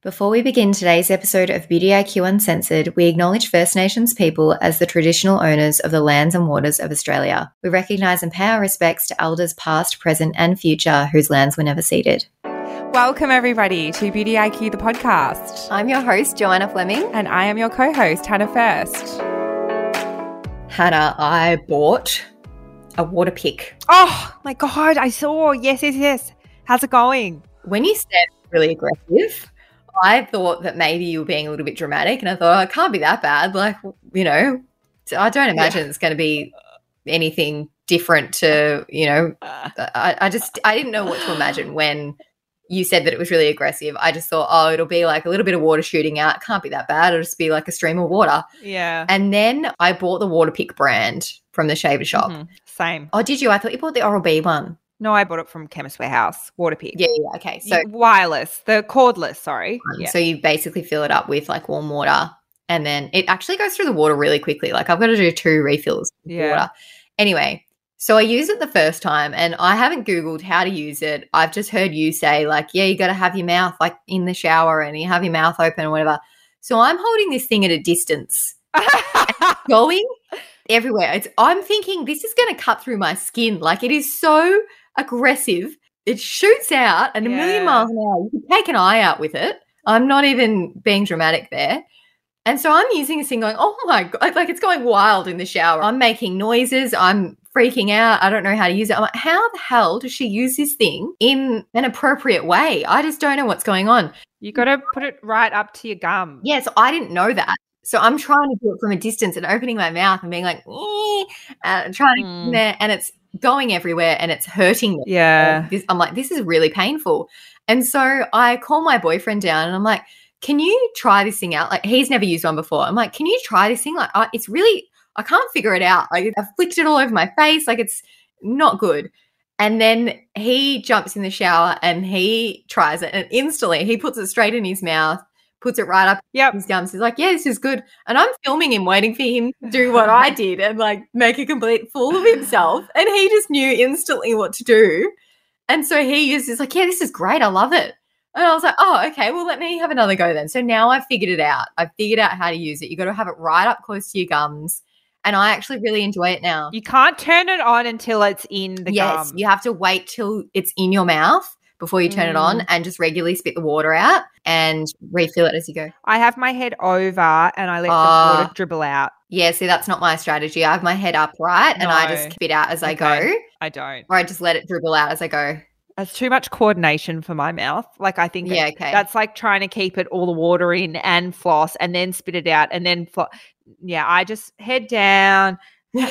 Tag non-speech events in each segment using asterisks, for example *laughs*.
Before we begin today's episode of Beauty IQ Uncensored, we acknowledge First Nations people as the traditional owners of the lands and waters of Australia. We recognise and pay our respects to elders past, present, and future whose lands were never ceded. Welcome, everybody, to Beauty IQ, the podcast. I'm your host, Joanna Fleming. And I am your co host, Hannah Furst. Hannah, I bought a water pick. Oh my God, I saw. Yes, yes, yes. How's it going? When you said really aggressive, I thought that maybe you were being a little bit dramatic, and I thought oh, it can't be that bad. Like, you know, I don't imagine yeah. it's going to be anything different to, you know, uh. I, I just, I didn't know what to imagine when you said that it was really aggressive. I just thought, oh, it'll be like a little bit of water shooting out. Can't be that bad. It'll just be like a stream of water. Yeah. And then I bought the Waterpik brand from the shaver shop. Mm-hmm. Same. Oh, did you? I thought you bought the Oral B one. No, I bought it from Chemist Warehouse, Waterpik. Yeah, yeah, okay. So wireless, the cordless, sorry. Um, yeah. So you basically fill it up with like warm water and then it actually goes through the water really quickly. Like I've got to do two refills yeah. water. Anyway, so I used it the first time and I haven't Googled how to use it. I've just heard you say, like, yeah, you got to have your mouth like in the shower and you have your mouth open or whatever. So I'm holding this thing at a distance, *laughs* going everywhere. It's, I'm thinking this is going to cut through my skin. Like it is so aggressive. It shoots out at a yeah. million miles an hour. You can take an eye out with it. I'm not even being dramatic there. And so I'm using this thing going, oh my God, like it's going wild in the shower. I'm making noises. I'm freaking out. I don't know how to use it. I'm like, how the hell does she use this thing in an appropriate way? I just don't know what's going on. You got to put it right up to your gum. Yeah, so I didn't know that. So I'm trying to do it from a distance and opening my mouth and being like, and trying mm. there, and it's going everywhere and it's hurting me. Yeah. This, I'm like, this is really painful. And so I call my boyfriend down and I'm like, can you try this thing out? Like, he's never used one before. I'm like, can you try this thing? Like, it's really, I can't figure it out. Like, I've flicked it all over my face. Like, it's not good. And then he jumps in the shower and he tries it, and instantly he puts it straight in his mouth puts it right up yep. his gums. He's like, yeah, this is good. And I'm filming him, waiting for him to do what I *laughs* did and like make a complete fool of himself. And he just knew instantly what to do. And so he uses like, yeah, this is great. I love it. And I was like, oh, okay, well, let me have another go then. So now I've figured it out. I've figured out how to use it. You got to have it right up close to your gums. And I actually really enjoy it now. You can't turn it on until it's in the yes, gum. you have to wait till it's in your mouth before you turn mm. it on mm. and just regularly spit the water out and refill it as you go. I have my head over and I let uh, the water ah. dribble out. Yeah, see, that's not my strategy. I have my head up right no. and I just spit out as I go. I don't. Or I just let it dribble out as I go. That's too much coordination for my mouth. Like I think yeah, okay. that's like trying to keep it all the water in and floss and then spit it out and then flo- yeah, I just head down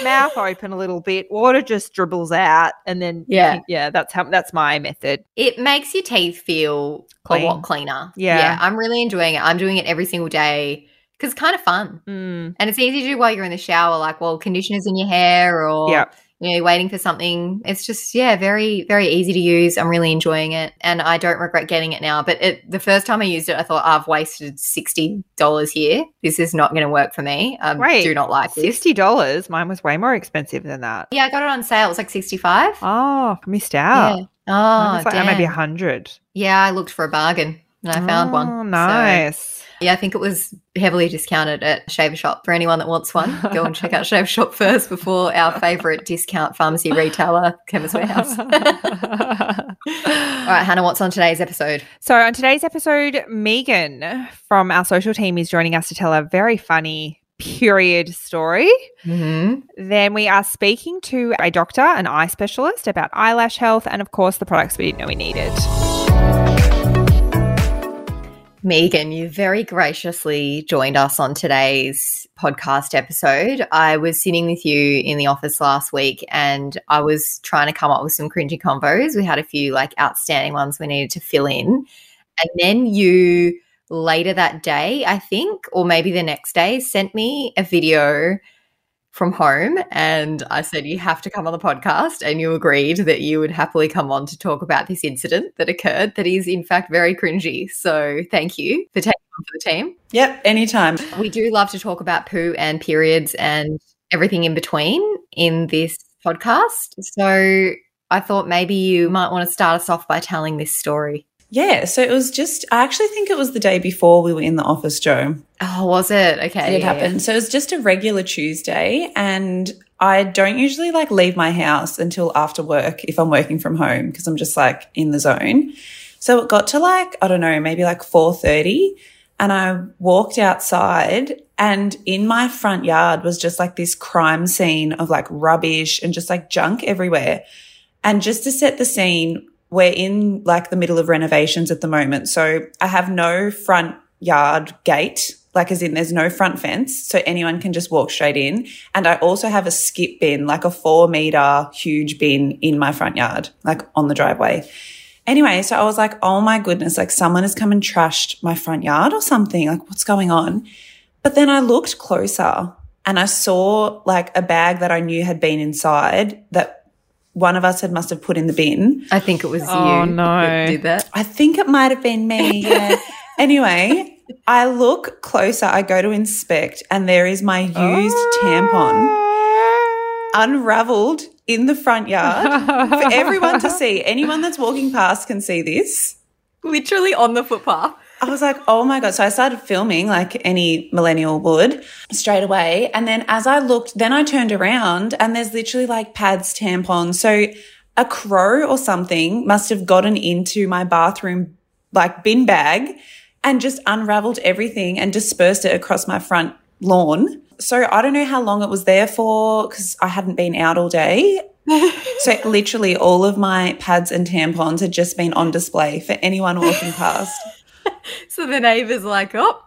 mouth open a little bit, water just dribbles out, and then yeah, yeah, that's how that's my method. It makes your teeth feel Clean. a lot cleaner. Yeah. yeah, I'm really enjoying it. I'm doing it every single day because it's kind of fun, mm. and it's easy to do while you're in the shower. Like, well, conditioners in your hair, or yeah you know, waiting for something. It's just, yeah, very, very easy to use. I'm really enjoying it. And I don't regret getting it now. But it, the first time I used it, I thought, oh, I've wasted $60 here. This is not going to work for me. I Wait, do not like this. $60? Mine was way more expensive than that. Yeah, I got it on sale. It was like 65 Oh, missed out. Yeah. Oh, like, maybe 100 Yeah, I looked for a bargain and I found oh, one. Nice. So yeah, I think it was heavily discounted at Shaver Shop. For anyone that wants one, go and check out *laughs* Shaver Shop first before our favourite discount pharmacy retailer, Chemist Warehouse. *laughs* All right, Hannah, what's on today's episode? So, on today's episode, Megan from our social team is joining us to tell a very funny period story. Mm-hmm. Then we are speaking to a doctor, an eye specialist about eyelash health, and of course, the products we didn't know we needed. Megan, you very graciously joined us on today's podcast episode. I was sitting with you in the office last week and I was trying to come up with some cringy convos. We had a few like outstanding ones we needed to fill in. And then you later that day, I think, or maybe the next day, sent me a video from home and I said, You have to come on the podcast. And you agreed that you would happily come on to talk about this incident that occurred that is, in fact, very cringy. So thank you for taking on for the team. Yep, anytime. We do love to talk about poo and periods and everything in between in this podcast. So I thought maybe you might want to start us off by telling this story. Yeah, so it was just, I actually think it was the day before we were in the office, Jo. Oh, was it? Okay. It yeah, happened. So it was just a regular Tuesday, and I don't usually like leave my house until after work if I'm working from home because I'm just like in the zone. So it got to like, I don't know, maybe like 4.30 and I walked outside and in my front yard was just like this crime scene of like rubbish and just like junk everywhere. And just to set the scene, we're in like the middle of renovations at the moment. So I have no front yard gate, like as in there's no front fence. So anyone can just walk straight in. And I also have a skip bin, like a four meter huge bin in my front yard, like on the driveway. Anyway, so I was like, oh my goodness, like someone has come and trashed my front yard or something. Like what's going on? But then I looked closer and I saw like a bag that I knew had been inside that one of us had must have put in the bin. I think it was oh, you. Oh no. did that. I think it might have been me. Yeah. *laughs* anyway, I look closer. I go to inspect, and there is my used oh. tampon unraveled in the front yard for *laughs* everyone to see. Anyone that's walking past can see this. Literally on the footpath. I was like, oh my God. So I started filming like any millennial would straight away. And then as I looked, then I turned around and there's literally like pads, tampons. So a crow or something must have gotten into my bathroom like bin bag and just unraveled everything and dispersed it across my front lawn. So I don't know how long it was there for because I hadn't been out all day. *laughs* so literally all of my pads and tampons had just been on display for anyone walking past. *laughs* so the neighbor's like, oh,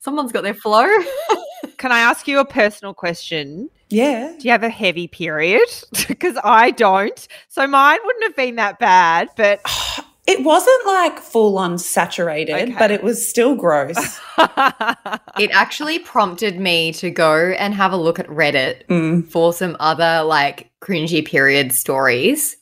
someone's got their flow. *laughs* Can I ask you a personal question? Yeah. Do you have a heavy period? Because I don't. So mine wouldn't have been that bad, but. *sighs* It wasn't like full on saturated, okay. but it was still gross. *laughs* it actually prompted me to go and have a look at Reddit mm. for some other like cringy period stories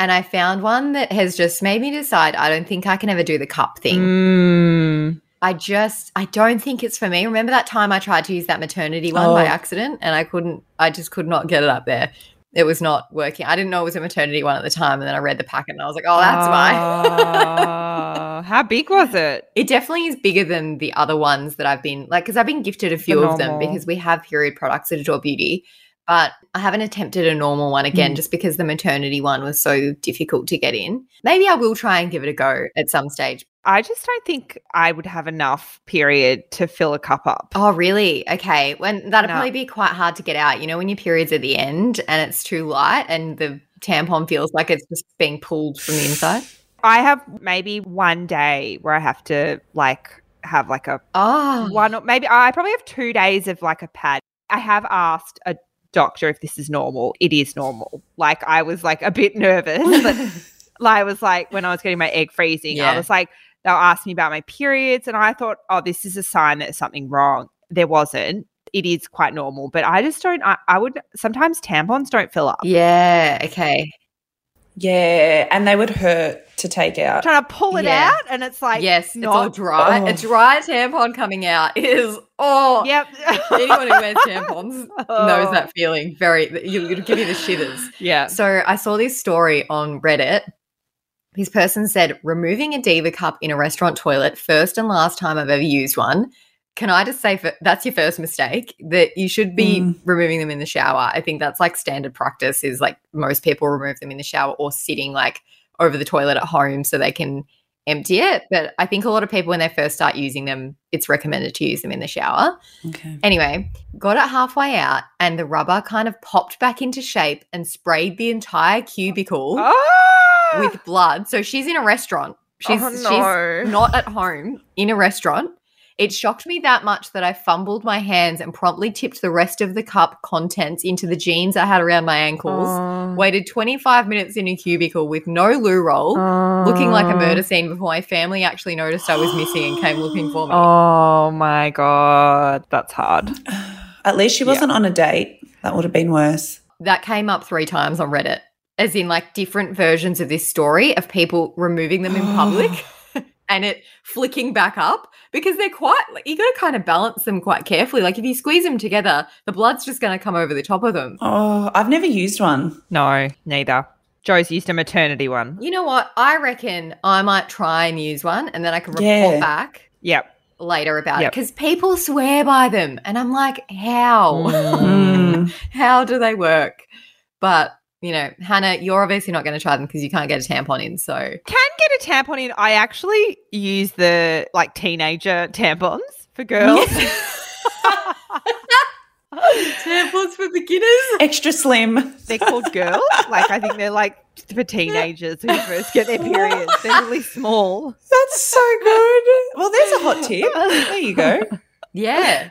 and I found one that has just made me decide I don't think I can ever do the cup thing. Mm. I just I don't think it's for me. Remember that time I tried to use that maternity one oh. by accident and I couldn't I just could not get it up there. It was not working. I didn't know it was a maternity one at the time and then I read the packet and I was like, "Oh, that's uh, why." *laughs* how big was it? It definitely is bigger than the other ones that I've been like cuz I've been gifted a few of them because we have period products at Adore Beauty but I haven't attempted a normal one again mm. just because the maternity one was so difficult to get in. Maybe I will try and give it a go at some stage. I just don't think I would have enough period to fill a cup up. Oh, really? Okay. When that'd no. probably be quite hard to get out. You know, when your period's at the end and it's too light and the tampon feels like it's just being pulled from the inside. *sighs* I have maybe one day where I have to like have like a oh. one maybe I probably have two days of like a pad. I have asked a doctor if this is normal. It is normal. Like I was like a bit nervous. but *laughs* I was like when I was getting my egg freezing, yeah. I was like, they'll ask me about my periods. And I thought, oh, this is a sign that there's something wrong. There wasn't. It is quite normal. But I just don't I, I would sometimes tampons don't fill up. Yeah. Okay. Yeah, and they would hurt to take out. Trying to pull it yeah. out, and it's like yes, not, it's all dry. Oh. A dry tampon coming out is oh yep. *laughs* anyone who wears tampons oh. *laughs* knows that feeling. Very, you, will give you the shivers. Yeah. So I saw this story on Reddit. This person said, removing a diva cup in a restaurant toilet, first and last time I've ever used one can I just say for, that's your first mistake that you should be mm. removing them in the shower. I think that's like standard practice is like most people remove them in the shower or sitting like over the toilet at home so they can empty it. But I think a lot of people when they first start using them, it's recommended to use them in the shower. Okay. Anyway, got it halfway out and the rubber kind of popped back into shape and sprayed the entire cubicle ah! With blood. So she's in a restaurant. She's, oh, no. she's not at home in a restaurant it shocked me that much that I fumbled my hands and promptly tipped the rest of the cup contents into the jeans I had around my ankles. Uh, waited 25 minutes in a cubicle with no loo roll, uh, looking like a murder scene before my family actually noticed I was missing and came looking for me. Oh my God. That's hard. *sighs* At least she wasn't yeah. on a date. that would have been worse. That came up three times on Reddit, as in like different versions of this story of people removing them in public *gasps* *laughs* and it flicking back up because they're quite, you got to kind of balance them quite carefully. Like if you squeeze them together, the blood's just going to come over the top of them. Oh, I've never used one. No, neither. Joe's used a maternity one. You know what? I reckon I might try and use one and then I can report yeah. back. Yep. Later about yep. it because people swear by them, and I'm like, how? Mm. *laughs* how do they work? But you know, Hannah, you're obviously not going to try them because you can't get a tampon in. So can get a tampon in. I actually use the like teenager tampons for girls. *laughs* Tampons for beginners. Extra slim. They're called girls. Like I think they're like for teenagers who first get their periods. They're really small. That's so good. Well, there's a hot tip. There you go. *laughs* Yeah.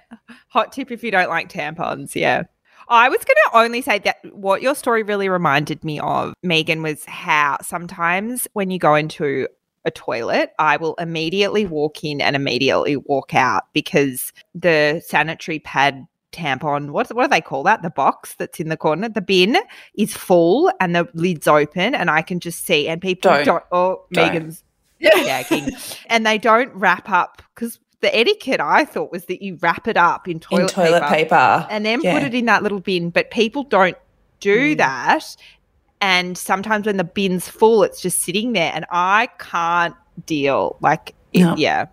Hot tip if you don't like tampons. Yeah. I was going to only say that what your story really reminded me of, Megan, was how sometimes when you go into a toilet, I will immediately walk in and immediately walk out because the sanitary pad tampon what, what do they call that? The box that's in the corner? The bin is full and the lid's open and i can just see and people don't, don't oh don't. megan's gagging and they don't wrap up because the etiquette I thought was that you wrap it up in toilet, in toilet paper, paper, and then yeah. put it in that little bin. But people don't do mm. that. And sometimes when the bin's full, it's just sitting there, and I can't deal. Like, it, yeah.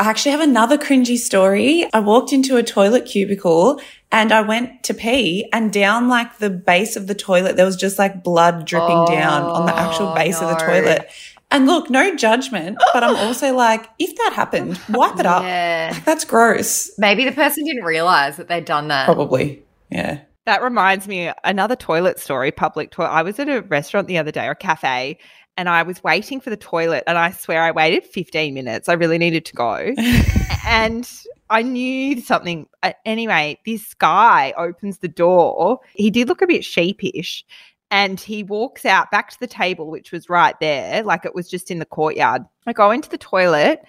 I actually have another cringy story. I walked into a toilet cubicle and I went to pee and down like the base of the toilet, there was just like blood dripping oh, down on the actual base no. of the toilet. And look, no judgment, but I'm also *gasps* like, if that happened, wipe it up. Yeah. Like, that's gross. Maybe the person didn't realize that they'd done that. Probably. Yeah. That reminds me another toilet story, public toilet. I was at a restaurant the other day or a cafe and I was waiting for the toilet and I swear I waited 15 minutes. I really needed to go. *laughs* and I knew something. Anyway, this guy opens the door. He did look a bit sheepish and he walks out back to the table, which was right there, like it was just in the courtyard. I go into the toilet,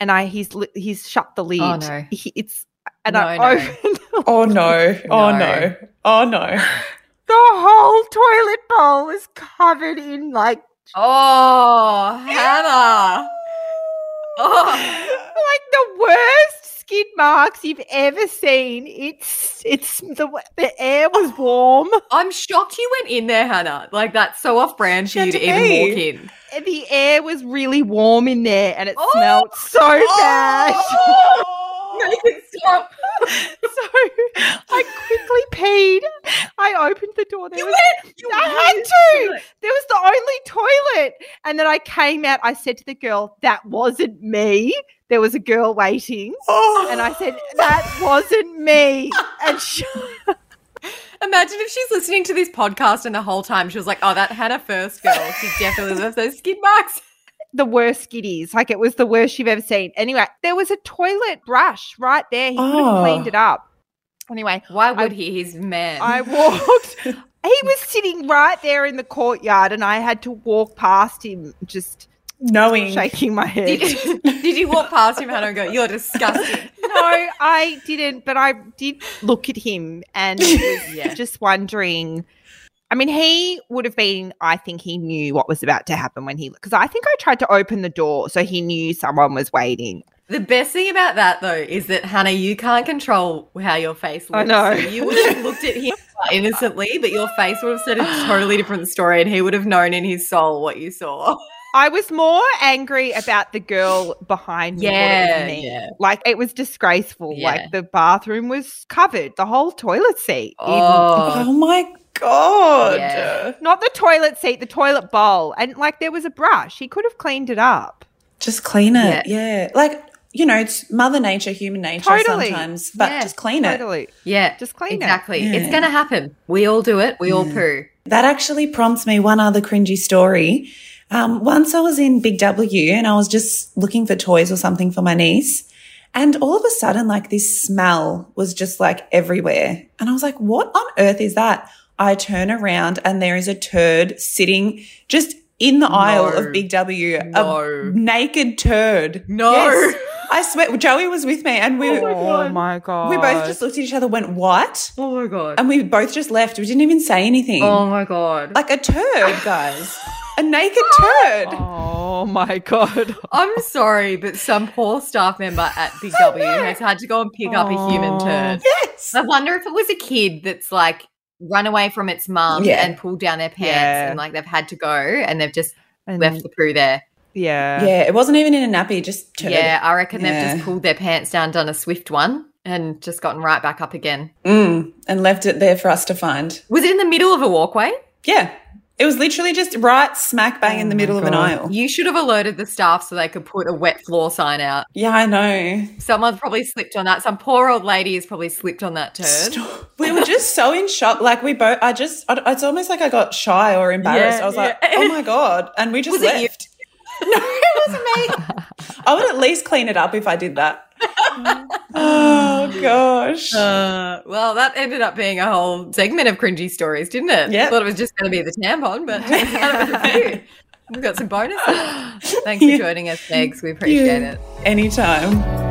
and I he's he's shut the lid. Oh no! He, it's and no, I no. open. *laughs* oh, oh no! Oh no! Oh no! *laughs* The whole toilet bowl was covered in like. Oh, Hannah! oh, *laughs* like the worst skid marks you've ever seen. It's it's the the air was warm. I'm shocked you went in there, Hannah. Like that's so off brand for you to, even walk in. The air was really warm in there, and it oh! smelled so oh! bad. Make it stop. *laughs* so I quickly peed. I opened the door. There you was, went. You I had to. There was the only toilet, and then I came out. I said to the girl, "That wasn't me." There was a girl waiting, oh. and I said, "That wasn't me." *laughs* And she. *laughs* Imagine if she's listening to this podcast and the whole time she was like, "Oh, that Hannah Furst girl. She definitely left those skid marks." The worst skiddies. Like it was the worst you've ever seen. Anyway, there was a toilet brush right there. He could have oh. cleaned it up. Anyway, why would I, he? He's man. I walked. *laughs* he was sitting right there in the courtyard, and I had to walk past him, just knowing, shaking my head. Did, *laughs* did you walk past him, Hannah, and go, "You're disgusting"? *laughs* no, I didn't, but I did look at him and was yeah. just wondering I mean, he would have been, I think he knew what was about to happen when he, because I think I tried to open the door so he knew someone was waiting. The best thing about that, though, is that Hannah, you can't control how your face looks. I know. So you would have looked at him *laughs* innocently, but your face would have said a totally different story, and he would have known in his soul what you saw. I was more angry about the girl behind yeah, me. Yeah. Like it was disgraceful. Yeah. Like the bathroom was covered, the whole toilet seat. Oh, even- oh my god. Yeah. Not the toilet seat, the toilet bowl. And like there was a brush. He could have cleaned it up. Just clean it. Yeah. yeah. Like, you know, it's mother nature, human nature totally. sometimes, but yeah, just clean totally. it. Yeah. Just clean exactly. it. Exactly. It's going to happen. We all do it. We all poo. That actually prompts me one other cringy story. Um, once I was in Big W and I was just looking for toys or something for my niece. And all of a sudden, like this smell was just like everywhere. And I was like, what on earth is that? I turn around and there is a turd sitting just in the no. aisle of Big W no. a naked turd. No. Yes. *laughs* I swear, Joey was with me, and we. Oh my oh god! We both just looked at each other, went, "What?" Oh my god! And we both just left. We didn't even say anything. Oh my god! Like a turd, guys. a naked *laughs* turd. Oh my god! I'm sorry, but some poor staff member at Big W has had to go and pick up a human oh. turd. Yes. I wonder if it was a kid that's like run away from its mum yeah. and pulled down their pants, yeah. and like they've had to go and they've just and left the poo there. Yeah. Yeah. It wasn't even in a nappy, just turd. Yeah, I reckon yeah. they've just pulled their pants down, done a swift one, and just gotten right back up again. Mm, and left it there for us to find. Was it in the middle of a walkway? Yeah. It was literally just right smack bang oh in the middle God. of an aisle. You should have alerted the staff so they could put a wet floor sign out. Yeah, I know. Someone's probably slipped on that. Some poor old lady has probably slipped on that turd. Stop. We were just so in shock. Like we both, I just, it's almost like I got shy or embarrassed. Yeah, I was yeah. like, oh my God. And we just was left. *laughs* No, it wasn't me. *laughs* I would at least clean it up if I did that. Oh gosh. Uh, well, that ended up being a whole segment of cringy stories, didn't it? Yeah. Thought it was just going to be the tampon, but *laughs* We've got some bonuses. *gasps* Thanks for joining us, Megs. We appreciate yeah. it. Anytime.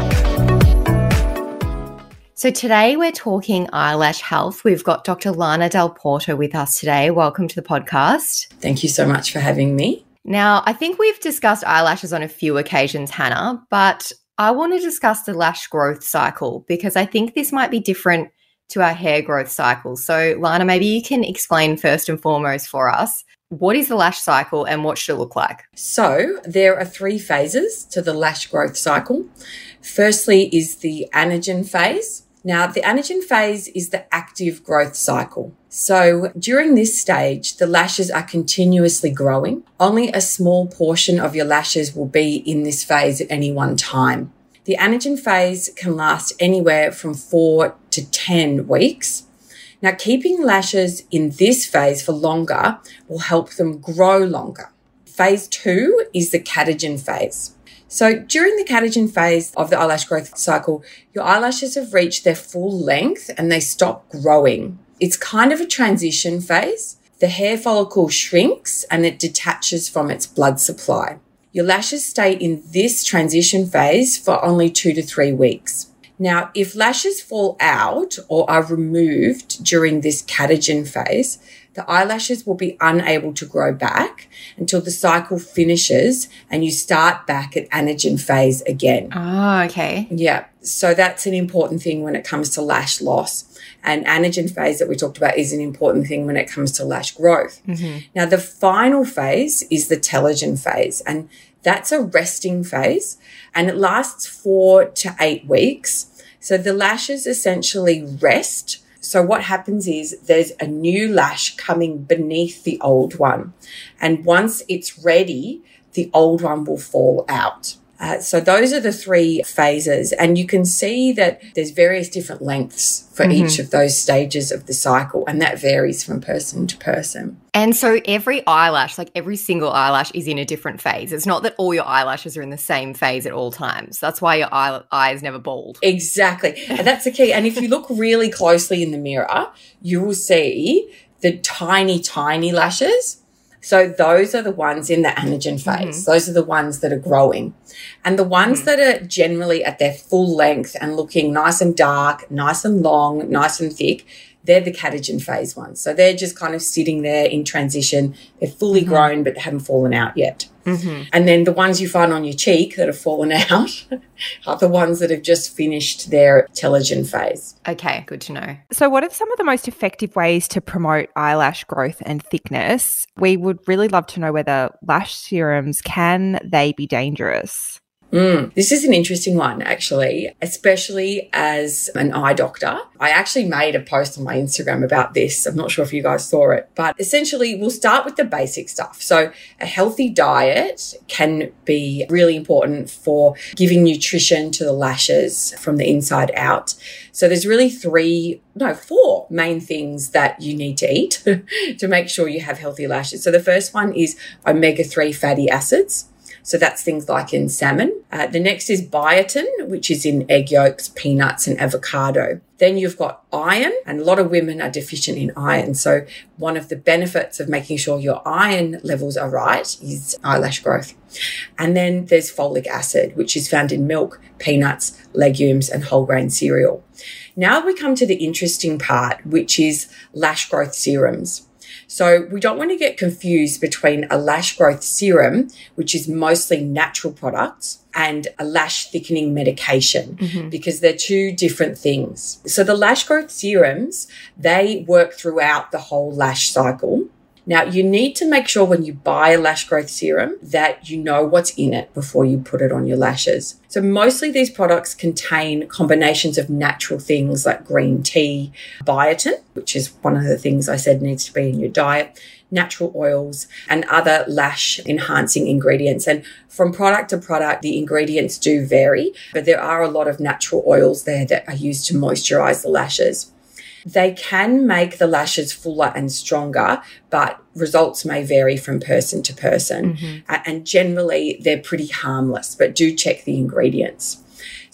So today we're talking eyelash health. We've got Dr. Lana Del Porto with us today. Welcome to the podcast. Thank you so much for having me. Now, I think we've discussed eyelashes on a few occasions, Hannah, but I want to discuss the lash growth cycle because I think this might be different to our hair growth cycle. So, Lana, maybe you can explain first and foremost for us what is the lash cycle and what should it look like? So, there are three phases to the lash growth cycle. Firstly, is the anagen phase. Now, the anagen phase is the active growth cycle. So during this stage, the lashes are continuously growing. Only a small portion of your lashes will be in this phase at any one time. The anagen phase can last anywhere from four to 10 weeks. Now, keeping lashes in this phase for longer will help them grow longer. Phase two is the catagen phase. So during the catagen phase of the eyelash growth cycle, your eyelashes have reached their full length and they stop growing. It's kind of a transition phase. The hair follicle shrinks and it detaches from its blood supply. Your lashes stay in this transition phase for only two to three weeks. Now, if lashes fall out or are removed during this catagen phase, the eyelashes will be unable to grow back until the cycle finishes and you start back at anagen phase again. Oh, okay. Yeah. So that's an important thing when it comes to lash loss. And anagen phase that we talked about is an important thing when it comes to lash growth. Mm-hmm. Now, the final phase is the telogen phase, and that's a resting phase and it lasts four to eight weeks. So the lashes essentially rest so what happens is there's a new lash coming beneath the old one. And once it's ready, the old one will fall out. Uh, so those are the three phases. And you can see that there's various different lengths for mm-hmm. each of those stages of the cycle. And that varies from person to person. And so every eyelash, like every single eyelash is in a different phase. It's not that all your eyelashes are in the same phase at all times. That's why your eye, eye is never bald. Exactly. and that's the key. And if you look really closely in the mirror, you will see the tiny, tiny lashes so those are the ones in the anagen phase. Mm-hmm. Those are the ones that are growing. And the ones mm-hmm. that are generally at their full length and looking nice and dark, nice and long, nice and thick, they're the catagen phase ones. So they're just kind of sitting there in transition. They're fully mm-hmm. grown, but they haven't fallen out yet. Mm-hmm. And then the ones you find on your cheek that have fallen *laughs* out are the ones that have just finished their telogen phase. Okay, good to know. So, what are some of the most effective ways to promote eyelash growth and thickness? We would really love to know whether lash serums can they be dangerous? Mm, this is an interesting one, actually, especially as an eye doctor. I actually made a post on my Instagram about this. I'm not sure if you guys saw it, but essentially, we'll start with the basic stuff. So, a healthy diet can be really important for giving nutrition to the lashes from the inside out. So, there's really three, no, four main things that you need to eat *laughs* to make sure you have healthy lashes. So, the first one is omega 3 fatty acids. So that's things like in salmon. Uh, the next is biotin, which is in egg yolks, peanuts, and avocado. Then you've got iron, and a lot of women are deficient in iron. So one of the benefits of making sure your iron levels are right is eyelash growth. And then there's folic acid, which is found in milk, peanuts, legumes, and whole grain cereal. Now we come to the interesting part, which is lash growth serums. So we don't want to get confused between a lash growth serum, which is mostly natural products, and a lash thickening medication mm-hmm. because they're two different things. So the lash growth serums, they work throughout the whole lash cycle. Now, you need to make sure when you buy a lash growth serum that you know what's in it before you put it on your lashes. So, mostly these products contain combinations of natural things like green tea, biotin, which is one of the things I said needs to be in your diet, natural oils, and other lash enhancing ingredients. And from product to product, the ingredients do vary, but there are a lot of natural oils there that are used to moisturize the lashes. They can make the lashes fuller and stronger, but results may vary from person to person. Mm-hmm. And generally, they're pretty harmless, but do check the ingredients.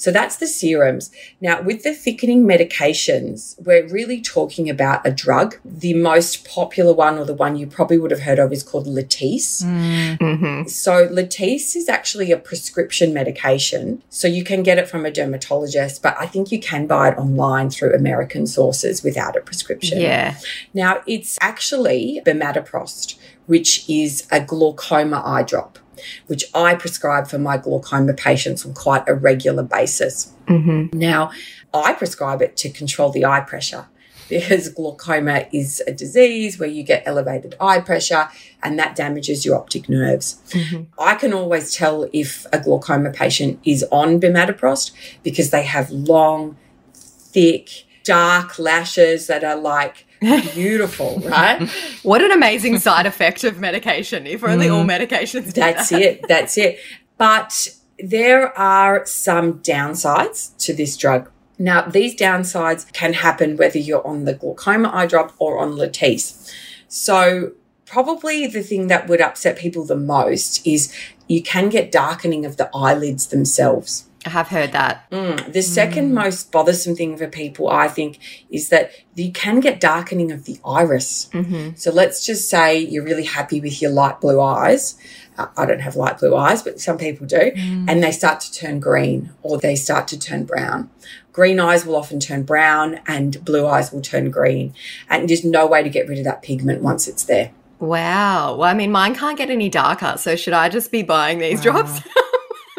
So that's the serums. Now, with the thickening medications, we're really talking about a drug. The most popular one, or the one you probably would have heard of, is called Latisse. Mm-hmm. So, Latisse is actually a prescription medication. So, you can get it from a dermatologist, but I think you can buy it online through American sources without a prescription. Yeah. Now, it's actually bimatoprost, which is a glaucoma eye drop which I prescribe for my glaucoma patients on quite a regular basis. Mm-hmm. Now, I prescribe it to control the eye pressure because glaucoma is a disease where you get elevated eye pressure and that damages your optic nerves. Mm-hmm. I can always tell if a glaucoma patient is on bimatoprost because they have long, thick, dark lashes that are like beautiful, *laughs* right? what an amazing side effect of medication. If only mm. all medications That's that. it. That's it. But there are some downsides to this drug. Now, these downsides can happen whether you're on the glaucoma eye drop or on Latisse. So, probably the thing that would upset people the most is you can get darkening of the eyelids themselves. I have heard that. Mm. The second mm. most bothersome thing for people, I think, is that you can get darkening of the iris. Mm-hmm. So let's just say you're really happy with your light blue eyes. Uh, I don't have light blue eyes, but some people do. Mm. And they start to turn green or they start to turn brown. Green eyes will often turn brown and blue eyes will turn green. And there's no way to get rid of that pigment once it's there. Wow. Well, I mean, mine can't get any darker. So should I just be buying these wow. drops? *laughs*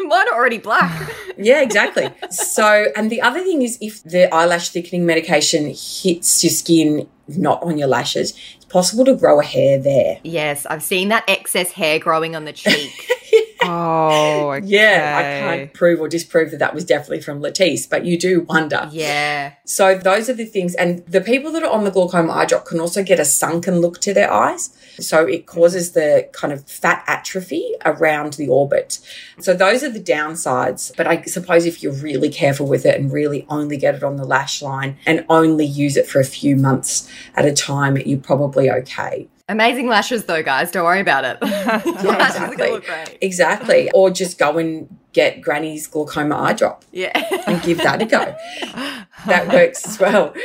*laughs* Mine are already black. *laughs* yeah, exactly. So, and the other thing is if the eyelash thickening medication hits your skin, not on your lashes, it's possible to grow a hair there. Yes, I've seen that excess hair growing on the cheek. *laughs* Oh, okay. yeah. I can't prove or disprove that that was definitely from Latisse, but you do wonder. Yeah. So those are the things, and the people that are on the glaucoma eye drop can also get a sunken look to their eyes. So it causes the kind of fat atrophy around the orbit. So those are the downsides. But I suppose if you're really careful with it and really only get it on the lash line and only use it for a few months at a time, you're probably okay. Amazing lashes, though, guys. Don't worry about it. *laughs* yeah, exactly. Exactly. Or just go and get Granny's glaucoma eye drop. Yeah. and give that a go. *laughs* That works as well.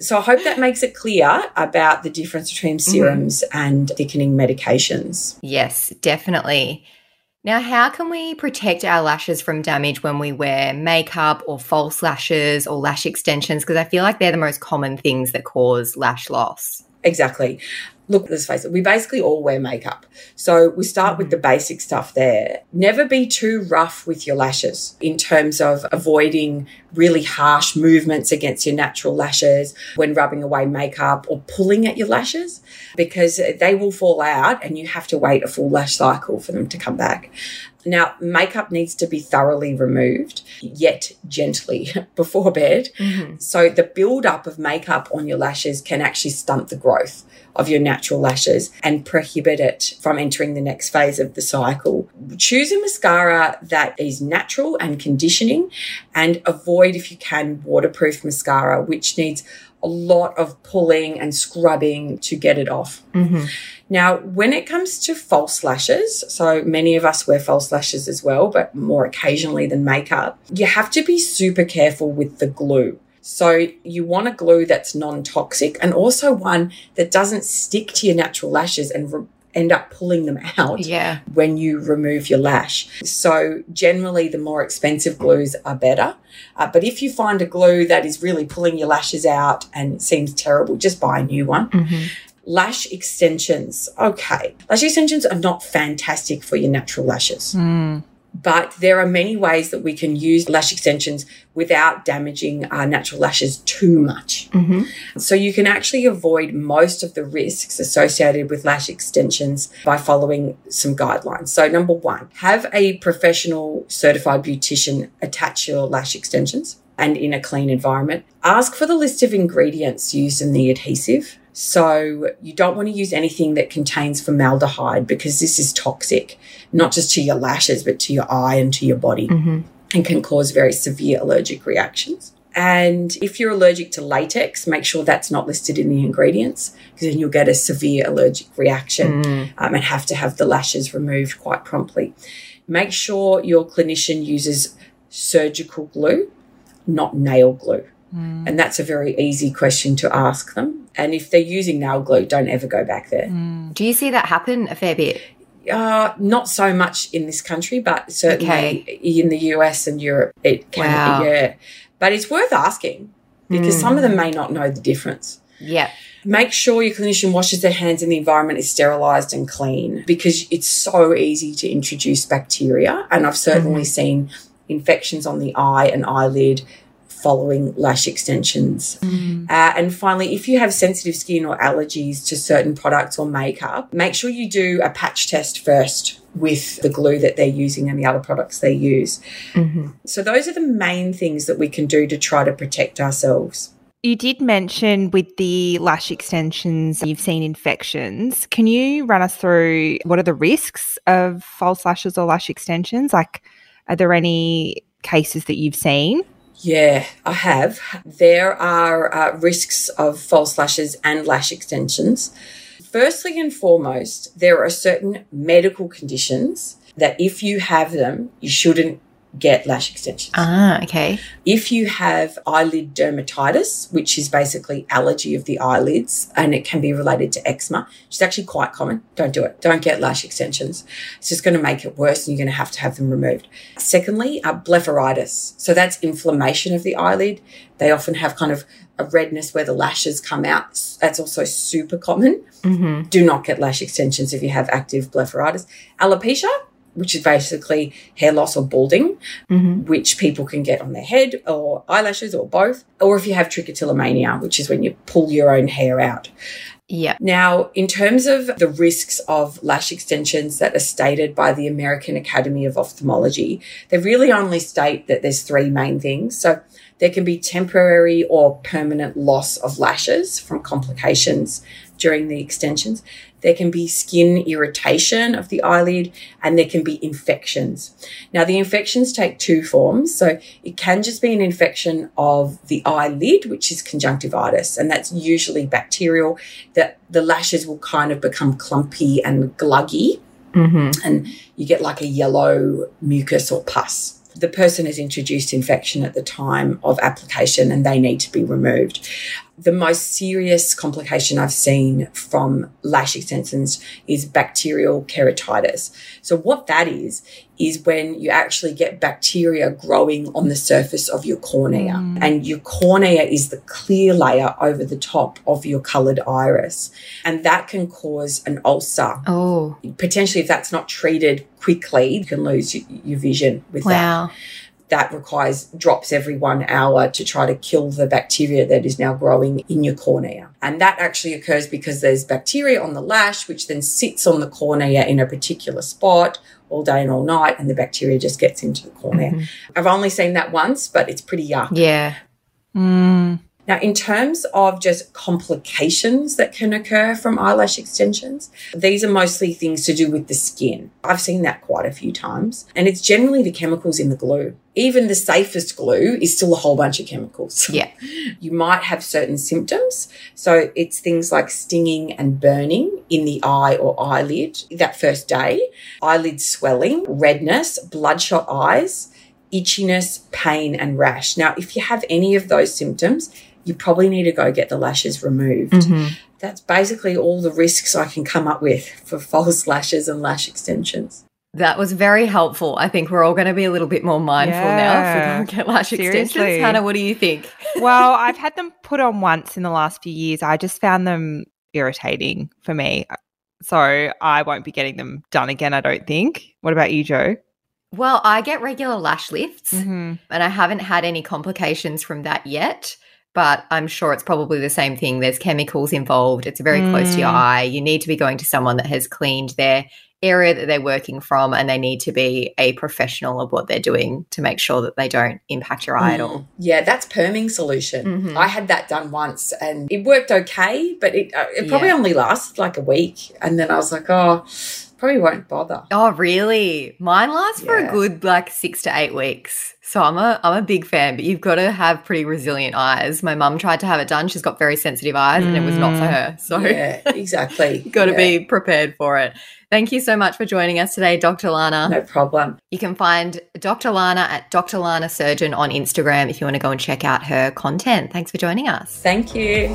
So I hope that makes it clear about the difference between mm-hmm. serums mm-hmm. and thickening medications. Yes, definitely. Now, how can we protect our lashes from damage when we wear makeup or false lashes or lash extensions? Because I feel like they're the most common things that cause lash loss. Exactly look, let's face it, we basically all wear makeup. So we start with the mm. basic stuff there. Never be too rough with your lashes in terms of avoiding really harsh movements against your natural lashes when rubbing away makeup or pulling at your lashes because they will fall out and you have to wait a full lash cycle for them to come back. Now, makeup needs to be thoroughly removed, yet gently *laughs* before bed. Mm-hmm. So, the build-up of makeup on your lashes can actually stunt the growth of your natural lashes and prohibit it from entering the next phase of the cycle. Choose a mascara that is natural and conditioning and avoid, if you can, waterproof mascara, which needs a lot of pulling and scrubbing to get it off. Mm-hmm. Now, when it comes to false lashes, so many of us wear false lashes as well, but more occasionally than makeup, you have to be super careful with the glue. So you want a glue that's non-toxic and also one that doesn't stick to your natural lashes and re- end up pulling them out yeah. when you remove your lash. So generally the more expensive glues are better. Uh, but if you find a glue that is really pulling your lashes out and seems terrible, just buy a new one. Mm-hmm. Lash extensions. Okay. Lash extensions are not fantastic for your natural lashes. Mm. But there are many ways that we can use lash extensions without damaging our natural lashes too much. Mm-hmm. So you can actually avoid most of the risks associated with lash extensions by following some guidelines. So number one, have a professional certified beautician attach your lash extensions and in a clean environment. Ask for the list of ingredients used in the adhesive. So you don't want to use anything that contains formaldehyde because this is toxic, not just to your lashes, but to your eye and to your body mm-hmm. and can cause very severe allergic reactions. And if you're allergic to latex, make sure that's not listed in the ingredients because then you'll get a severe allergic reaction mm. um, and have to have the lashes removed quite promptly. Make sure your clinician uses surgical glue, not nail glue. Mm. And that's a very easy question to ask them. And if they're using nail glue, don't ever go back there. Mm. Do you see that happen a fair bit? Uh, not so much in this country, but certainly Okay. in the US and Europe, it can Wow. yeah. But it's worth asking because Mm. some of them may not know the difference. Yeah. Make sure your clinician washes their hands and the environment is sterilized and clean because it's so easy to introduce bacteria. And I've certainly seen infections on the eye and eyelid following lash extensions. Mm. Uh, and finally, if you have sensitive skin or allergies to certain products or makeup, make sure you do a patch test first with the glue that they're using and the other products they use. Mm-hmm. So, those are the main things that we can do to try to protect ourselves. You did mention with the lash extensions, you've seen infections. Can you run us through what are the risks of false lashes or lash extensions? Like, are there any cases that you've seen? Yeah, I have. There are uh, risks of false lashes and lash extensions. Firstly and foremost, there are certain medical conditions that if you have them, you shouldn't get lash extensions. Ah, okay. If you have eyelid dermatitis, which is basically allergy of the eyelids, and it can be related to eczema, which is actually quite common, don't do it. Don't get lash extensions. It's just going to make it worse and you're going to have to have them removed. Secondly, uh, blepharitis. So that's inflammation of the eyelid. They often have kind of a redness where the lashes come out. That's also super common. Mm-hmm. Do not get lash extensions if you have active blepharitis. Alopecia, which is basically hair loss or balding, Mm-hmm. which people can get on their head or eyelashes or both. Or if you have trichotillomania, which is when you pull your own hair out. Yeah. Now, in terms of the risks of lash extensions that are stated by the American Academy of Ophthalmology, they really only state that there's three main things. So there can be temporary or permanent loss of lashes from complications during the extensions. There can be skin irritation of the eyelid and there can be infections. Now, the infections take two forms. So it can just be an infection of the eyelid, which is conjunctivitis, and that's usually bacterial, that the lashes will kind of become clumpy and gluggy Mm-hmm. and you get like a yellow mucus or pus. The person has introduced infection at the time of application and they need to be removed. The most serious complication I've seen from lash extensions is bacterial keratitis. So what that is, is when you actually get bacteria growing on the surface of your cornea Mm. and your cornea is the clear layer over the top of your colored iris. And that can cause an ulcer Oh, potentially if that's not treated quickly you can lose your, your vision with that wow. that requires drops every one hour to try to kill the bacteria that is now growing in your cornea and that actually occurs because there's bacteria on the lash which then sits on the cornea in a particular spot all day and all night and the bacteria just gets into the cornea Mhm. i've only seen that once but it's pretty yuck Yeah. Mm. Now, in terms of just complications that can occur from eyelash extensions, these are mostly things to do with the skin. I've seen that quite a few times, and it's generally the chemicals in the glue. Even the safest glue is still a whole bunch of chemicals. *laughs* Yeah. You might have certain symptoms. So it's things like stinging and burning in the eye or eyelid that first day, eyelid swelling, redness, bloodshot eyes, itchiness, pain, and rash. Now, if you have any of those symptoms, you probably need to go get the lashes removed. Mm-hmm. That's basically all the risks I can come up with for *laughs* false lashes and lash extensions. That was very helpful. I think we're all going to be a little bit more mindful yeah. now if we don't get lash Seriously. extensions. Hannah, what do you think? *laughs* well, I've had them put on once in the last few years. I just found them irritating for me. So I won't be getting them done again, I don't think. What about you, Jo? Well, I get regular lash lifts mm-hmm. and I haven't had any complications from that yet but I'm sure it's probably the same thing. There's chemicals involved. It's very mm. close to your mm. eye. You need to be going to someone that has cleaned their area that they're working from and they need to be a professional of what they're doing to make sure that they don't impact your eye mm. at all. Yeah, that's perming solution. Mm-hmm. I had that done once and it worked okay, but it, uh, it probably yeah. only lasted like a week. And then I was like, oh, probably won't bother. Oh, really? Mine lasts yeah. for a good like six to eight weeks. So I'm a I'm a big fan, but you've got to have pretty resilient eyes. My mum tried to have it done. She's got very sensitive eyes, mm. and it was not for mm. her. So yeah, exactly. *laughs* got to yeah. be prepared for it. Thank you so much for joining us today, Dr. Lana. No problem. You can find Dr. Lana at Dr. Lana Surgeon on Instagram if you want to go and check out her content. Thanks for joining us. Thank you.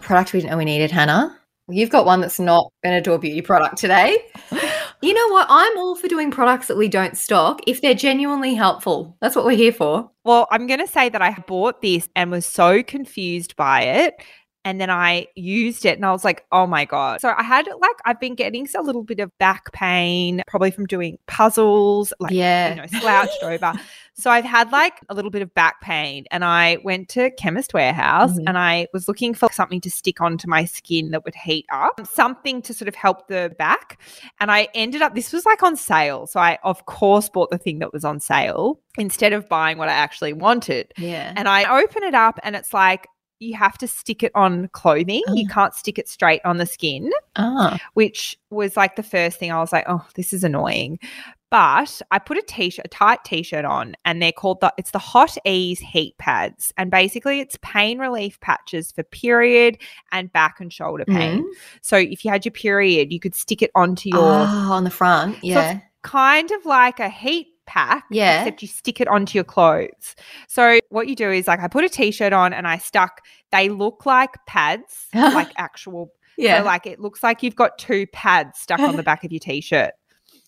Product we didn't know we needed, Hannah. You've got one that's not an Adore Beauty product today. *laughs* You know what? I'm all for doing products that we don't stock if they're genuinely helpful. That's what we're here for. Well, I'm going to say that I bought this and was so confused by it and then I used it and I was like, oh my God. So I had like, I've been getting a little bit of back pain, probably from doing puzzles, like, yeah. you know, slouched over. *laughs* So I've had like a little bit of back pain and I went to Chemist Warehouse mm-hmm. and I was looking for something to stick onto my skin that would heat up, something to sort of help the back. And I ended up, this was like on sale. So I, of course, bought the thing that was on sale instead of buying what I actually wanted. Yeah. And I open it up and it's like, you have to stick it on clothing. You ah. can't stick it straight on the skin, ah. which was like the first thing I was like, oh, this is annoying. But I put a t-shirt, a tight t-shirt on, and they're called the it's the Hotteeze heat pads, and basically it's pain relief patches for period and back and shoulder pain. Mm. So if you had your period, you could stick it onto your oh, on the front, yeah. So kind of like a heat pack, yeah. except you stick it onto your clothes. So what you do is like I put a t-shirt on and I stuck. They look like pads, *laughs* like actual. Yeah, so like it looks like you've got two pads stuck on the back of your t-shirt.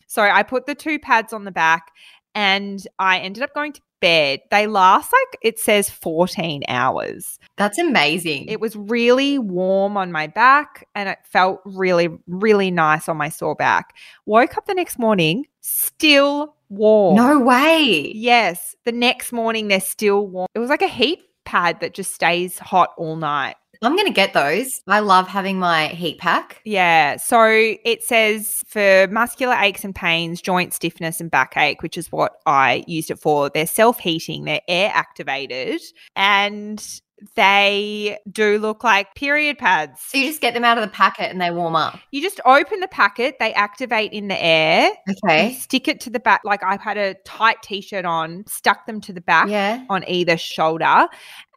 So I put the two pads on the back, and I ended up going to bed. They last like it says 14 hours. That's amazing. It was really warm on my back and it felt really, really nice on my sore back. Woke up the next morning, still warm. No way. Yes. The next morning, they're still warm. It was like a heat pad that just stays hot all night. I'm going to get those. I love having my heat pack. Yeah. So it says for muscular aches and pains, joint stiffness, and backache, which is what I used it for. They're self heating, they're air activated, and they do look like period pads. So you just get them out of the packet and they warm up. You just open the packet, they activate in the air. Okay. stick it to the back. Like I've had a tight t shirt on, stuck them to the back yeah. on either shoulder,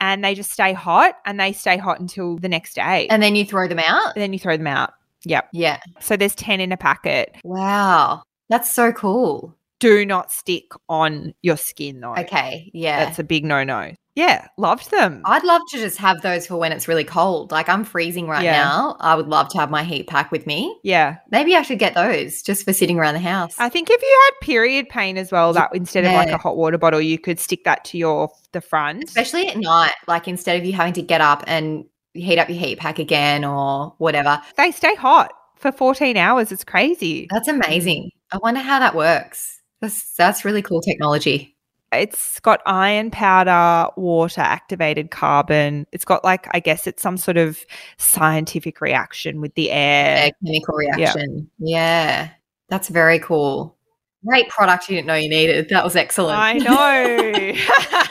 and they just stay hot and they stay hot until the next day. And then you throw them out? And then you throw them out. Yep. Yeah. So there's 10 in a packet. Wow. That's so cool. Do not stick on your skin though. Okay. Yeah. That's a big no no. Yeah, loved them. I'd love to just have those for when it's really cold. Like I'm freezing right yeah. now. I would love to have my heat pack with me. Yeah. Maybe I should get those just for sitting around the house. I think if you had period pain as well, that instead yeah. of like a hot water bottle, you could stick that to your the front. Especially at night, like instead of you having to get up and heat up your heat pack again or whatever. They stay hot for 14 hours. It's crazy. That's amazing. I wonder how that works. That's that's really cool technology it's got iron powder, water, activated carbon. It's got like I guess it's some sort of scientific reaction with the air. chemical reaction. Yeah. yeah. That's very cool. Great product you didn't know you needed. That was excellent. I know.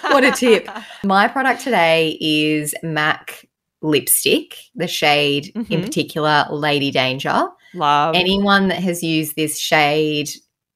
*laughs* what a tip. *laughs* My product today is MAC lipstick, the shade mm-hmm. in particular, Lady Danger. Love. Anyone that has used this shade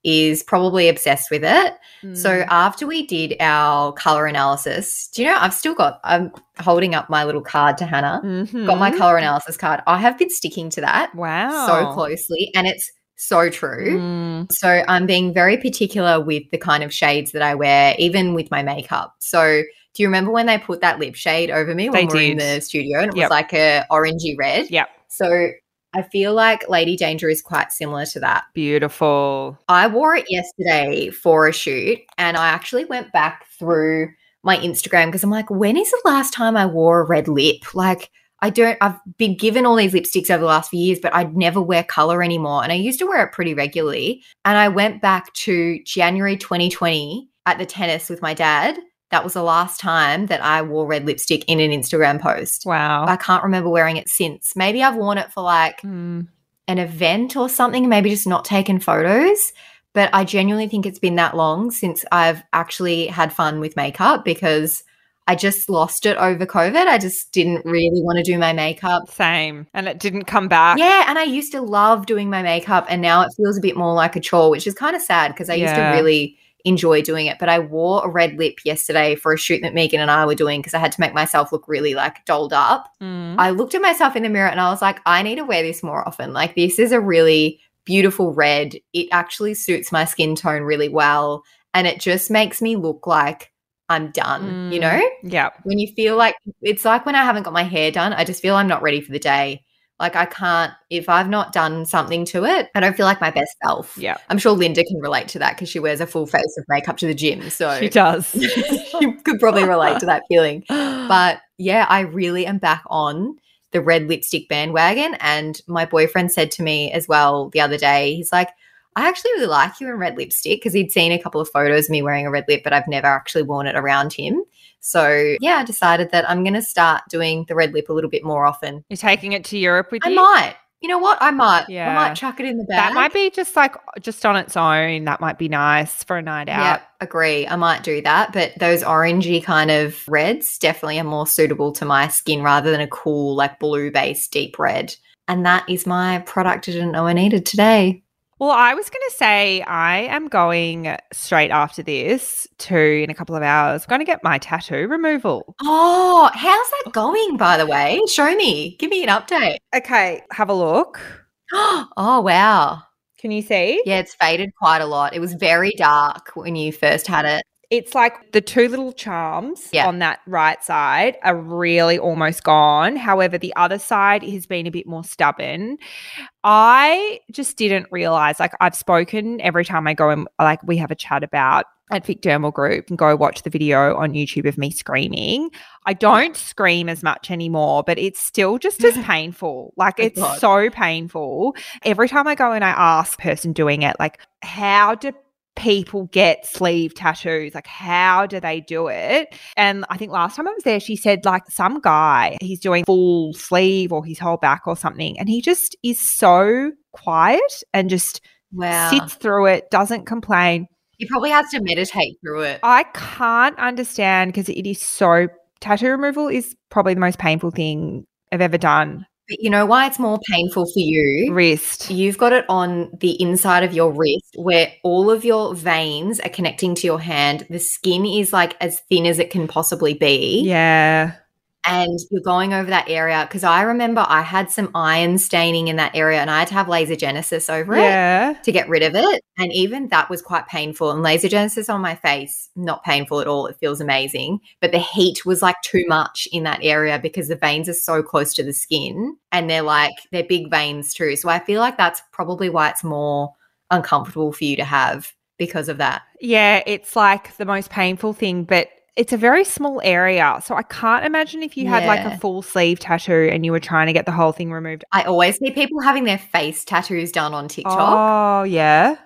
is probably obsessed with it. Mm. So after we did our color analysis, do you know I've still got I'm holding up my little card to Hannah. Mm-hmm. Got my color analysis card. I have been sticking to that wow so closely and it's so true. Mm. So I'm being very particular with the kind of shades that I wear even with my makeup. So do you remember when they put that lip shade over me when they we were did. in the studio and it yep. was like a orangey red? Yep. So I feel like Lady Danger is quite similar to that. Beautiful. I wore it yesterday for a shoot and I actually went back through my Instagram because I'm like, when is the last time I wore a red lip? Like, I don't, I've been given all these lipsticks over the last few years, but I'd never wear color anymore. And I used to wear it pretty regularly. And I went back to January 2020 at the tennis with my dad that was the last time that I wore red lipstick in an Instagram post. Wow. I can't remember wearing it since. Maybe I've worn it for like mm. an event or something, maybe just not taken photos. But I genuinely think it's been that long since I've actually had fun with makeup because I just lost it over COVID. I just didn't really want to do my makeup. Same. And it didn't come back. Yeah. And I used to love doing my makeup. And now it feels a bit more like a chore, which is kind of sad because I yeah. used to really enjoy doing it. But I wore a red lip yesterday for a shoot that Megan and I were doing because I had to make myself look really like dolled up. Mm. I looked at myself in the mirror and I was like, I need to wear this more often. Like, this is a really beautiful red. It actually suits my skin tone really well. And it just makes me look like I'm done, mm. you know? Yeah. When you feel like it's like when I haven't got my hair done, I just feel I'm not ready for the day. Like I can't if I've not done something to it, I don't feel like my best self. Yeah. I'm sure Linda can relate to that because she wears a full face of makeup to the gym. So she does. *laughs* you could probably relate to that feeling. *gasps* But yeah, I really am back on the red lipstick bandwagon. And my boyfriend said to me as well the other day, he's like, I actually really like you in red lipstick because he'd seen a couple of photos of me wearing a red lip, but I've never actually worn it around him. So yeah, I decided that I'm going to start doing the red lip a little bit more often. You're taking it to Europe with I you? I might. You know what? I might. Yeah. I might chuck it in the bag. That might be just like just on its own. That might be nice for a night out. Yeah, agree. I might do that. But those orangey kind of reds definitely are more suitable to my skin rather than a cool, like blue based deep red. And that is my product I didn't know I needed today. Well, I was going to say I am going straight after this to in a couple of hours. going to get my tattoo removal. Oh, how's that oh. going? By the way, show me. Give me an update. Okay, have a look. *gasps* oh wow! Can you see? Yeah, it's faded quite a lot. It was very dark when you first had it it's like the two little charms yeah. on that right side are really almost gone. However, the other side has been a bit more stubborn. I just didn't realize, like, I've spoken every time I go and, like, we have a chat about at Vic Dermal Group and go watch the video on YouTube of me screaming. I don't scream as much anymore, but it's still just as *laughs* painful. Like oh it's God. so painful. Every time I go and I ask person doing it, like, how do people get sleeve tattoos like how do they do it? And i think last time i was there she said like some guy he's doing full sleeve or his whole back or something and he just is so quiet and just wow. sits through it doesn't complain. He probably has to meditate through it. I can't understand because it is so tattoo removal is probably the most painful thing i've ever done but you know why it's more painful for you? Wrist. You've got it on the inside of your wrist where all of your veins are connecting to your hand. The skin is like as thin as it can possibly be. Yeah and you're going over that area because I remember I had some iron staining in that area and I had to have laser genesis over yeah. it to get rid of it. And even that was quite painful. And laser genesis on my face, not painful at all. It feels amazing. But the heat was like too much in that area because the veins are so close to the skin and they're like, they're big veins too. So I feel like that's probably why it's more uncomfortable for you to have because of that. Yeah, it's like the most painful thing. But it's a very small area. So I can't imagine if you yeah. had like a full sleeve tattoo and you were trying to get the whole thing removed. I always see people having their face tattoos done on TikTok. Oh, yeah.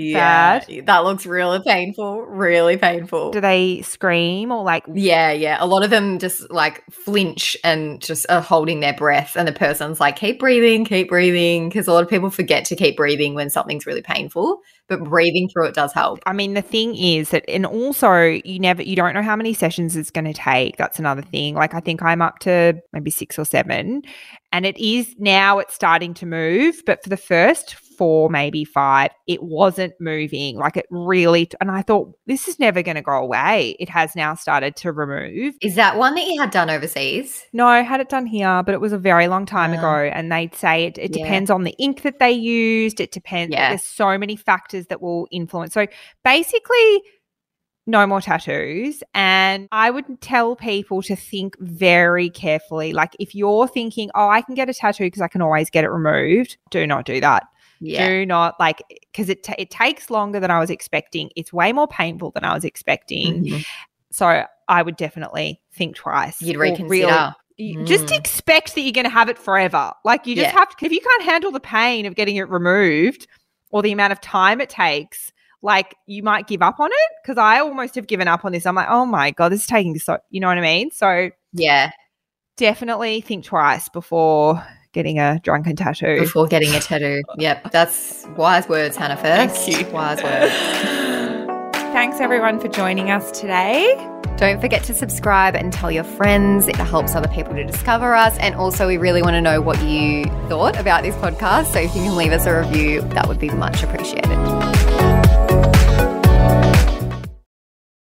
Yeah, bad? that looks really painful. Really painful. Do they scream or like? Yeah, yeah. A lot of them just like flinch and just are holding their breath, and the person's like, "Keep breathing, keep breathing," because a lot of people forget to keep breathing when something's really painful. But breathing through it does help. I mean, the thing is that, and also you never, you don't know how many sessions it's going to take. That's another thing. Like I think I'm up to maybe six or seven, and it is now it's starting to move. But for the first four, maybe five, it wasn't moving. Like it really, and I thought this is never going to go away. It has now started to remove. Is that one that you had done overseas? No, I had it done here, but it was a very long time ago. Ah. And they'd say it, it yeah. depends on the ink that they used. It depends. Yeah. There's so many factors that will influence. So basically, no more tattoos. And I would tell people to think very carefully. Like, if you're thinking, oh, I can get a tattoo because I can always get it removed, do not do that. Yeah. Do not like because it t- it takes longer than I was expecting. It's way more painful than I was expecting. Mm-hmm. So I would definitely think twice. You'd reconsider. Really, Mm. Just expect that you're going to have it forever. Like you just yeah. have to, if you can't handle the pain of getting it removed or the amount of time it takes, like you might give up on it. Cause I almost have given up on this. I'm like, oh my God, this is taking so, you know what I mean? So, yeah, definitely think twice before getting a drunken tattoo. Before getting a tattoo. yep. That's wise words, Hannah Furst. Thank you. Wise words. *laughs* Thanks everyone for joining us today. Don't forget to subscribe and tell your friends. It helps other people to discover us. And also, we really want to know what you thought about this podcast. So if you can leave us a review, that would be much appreciated.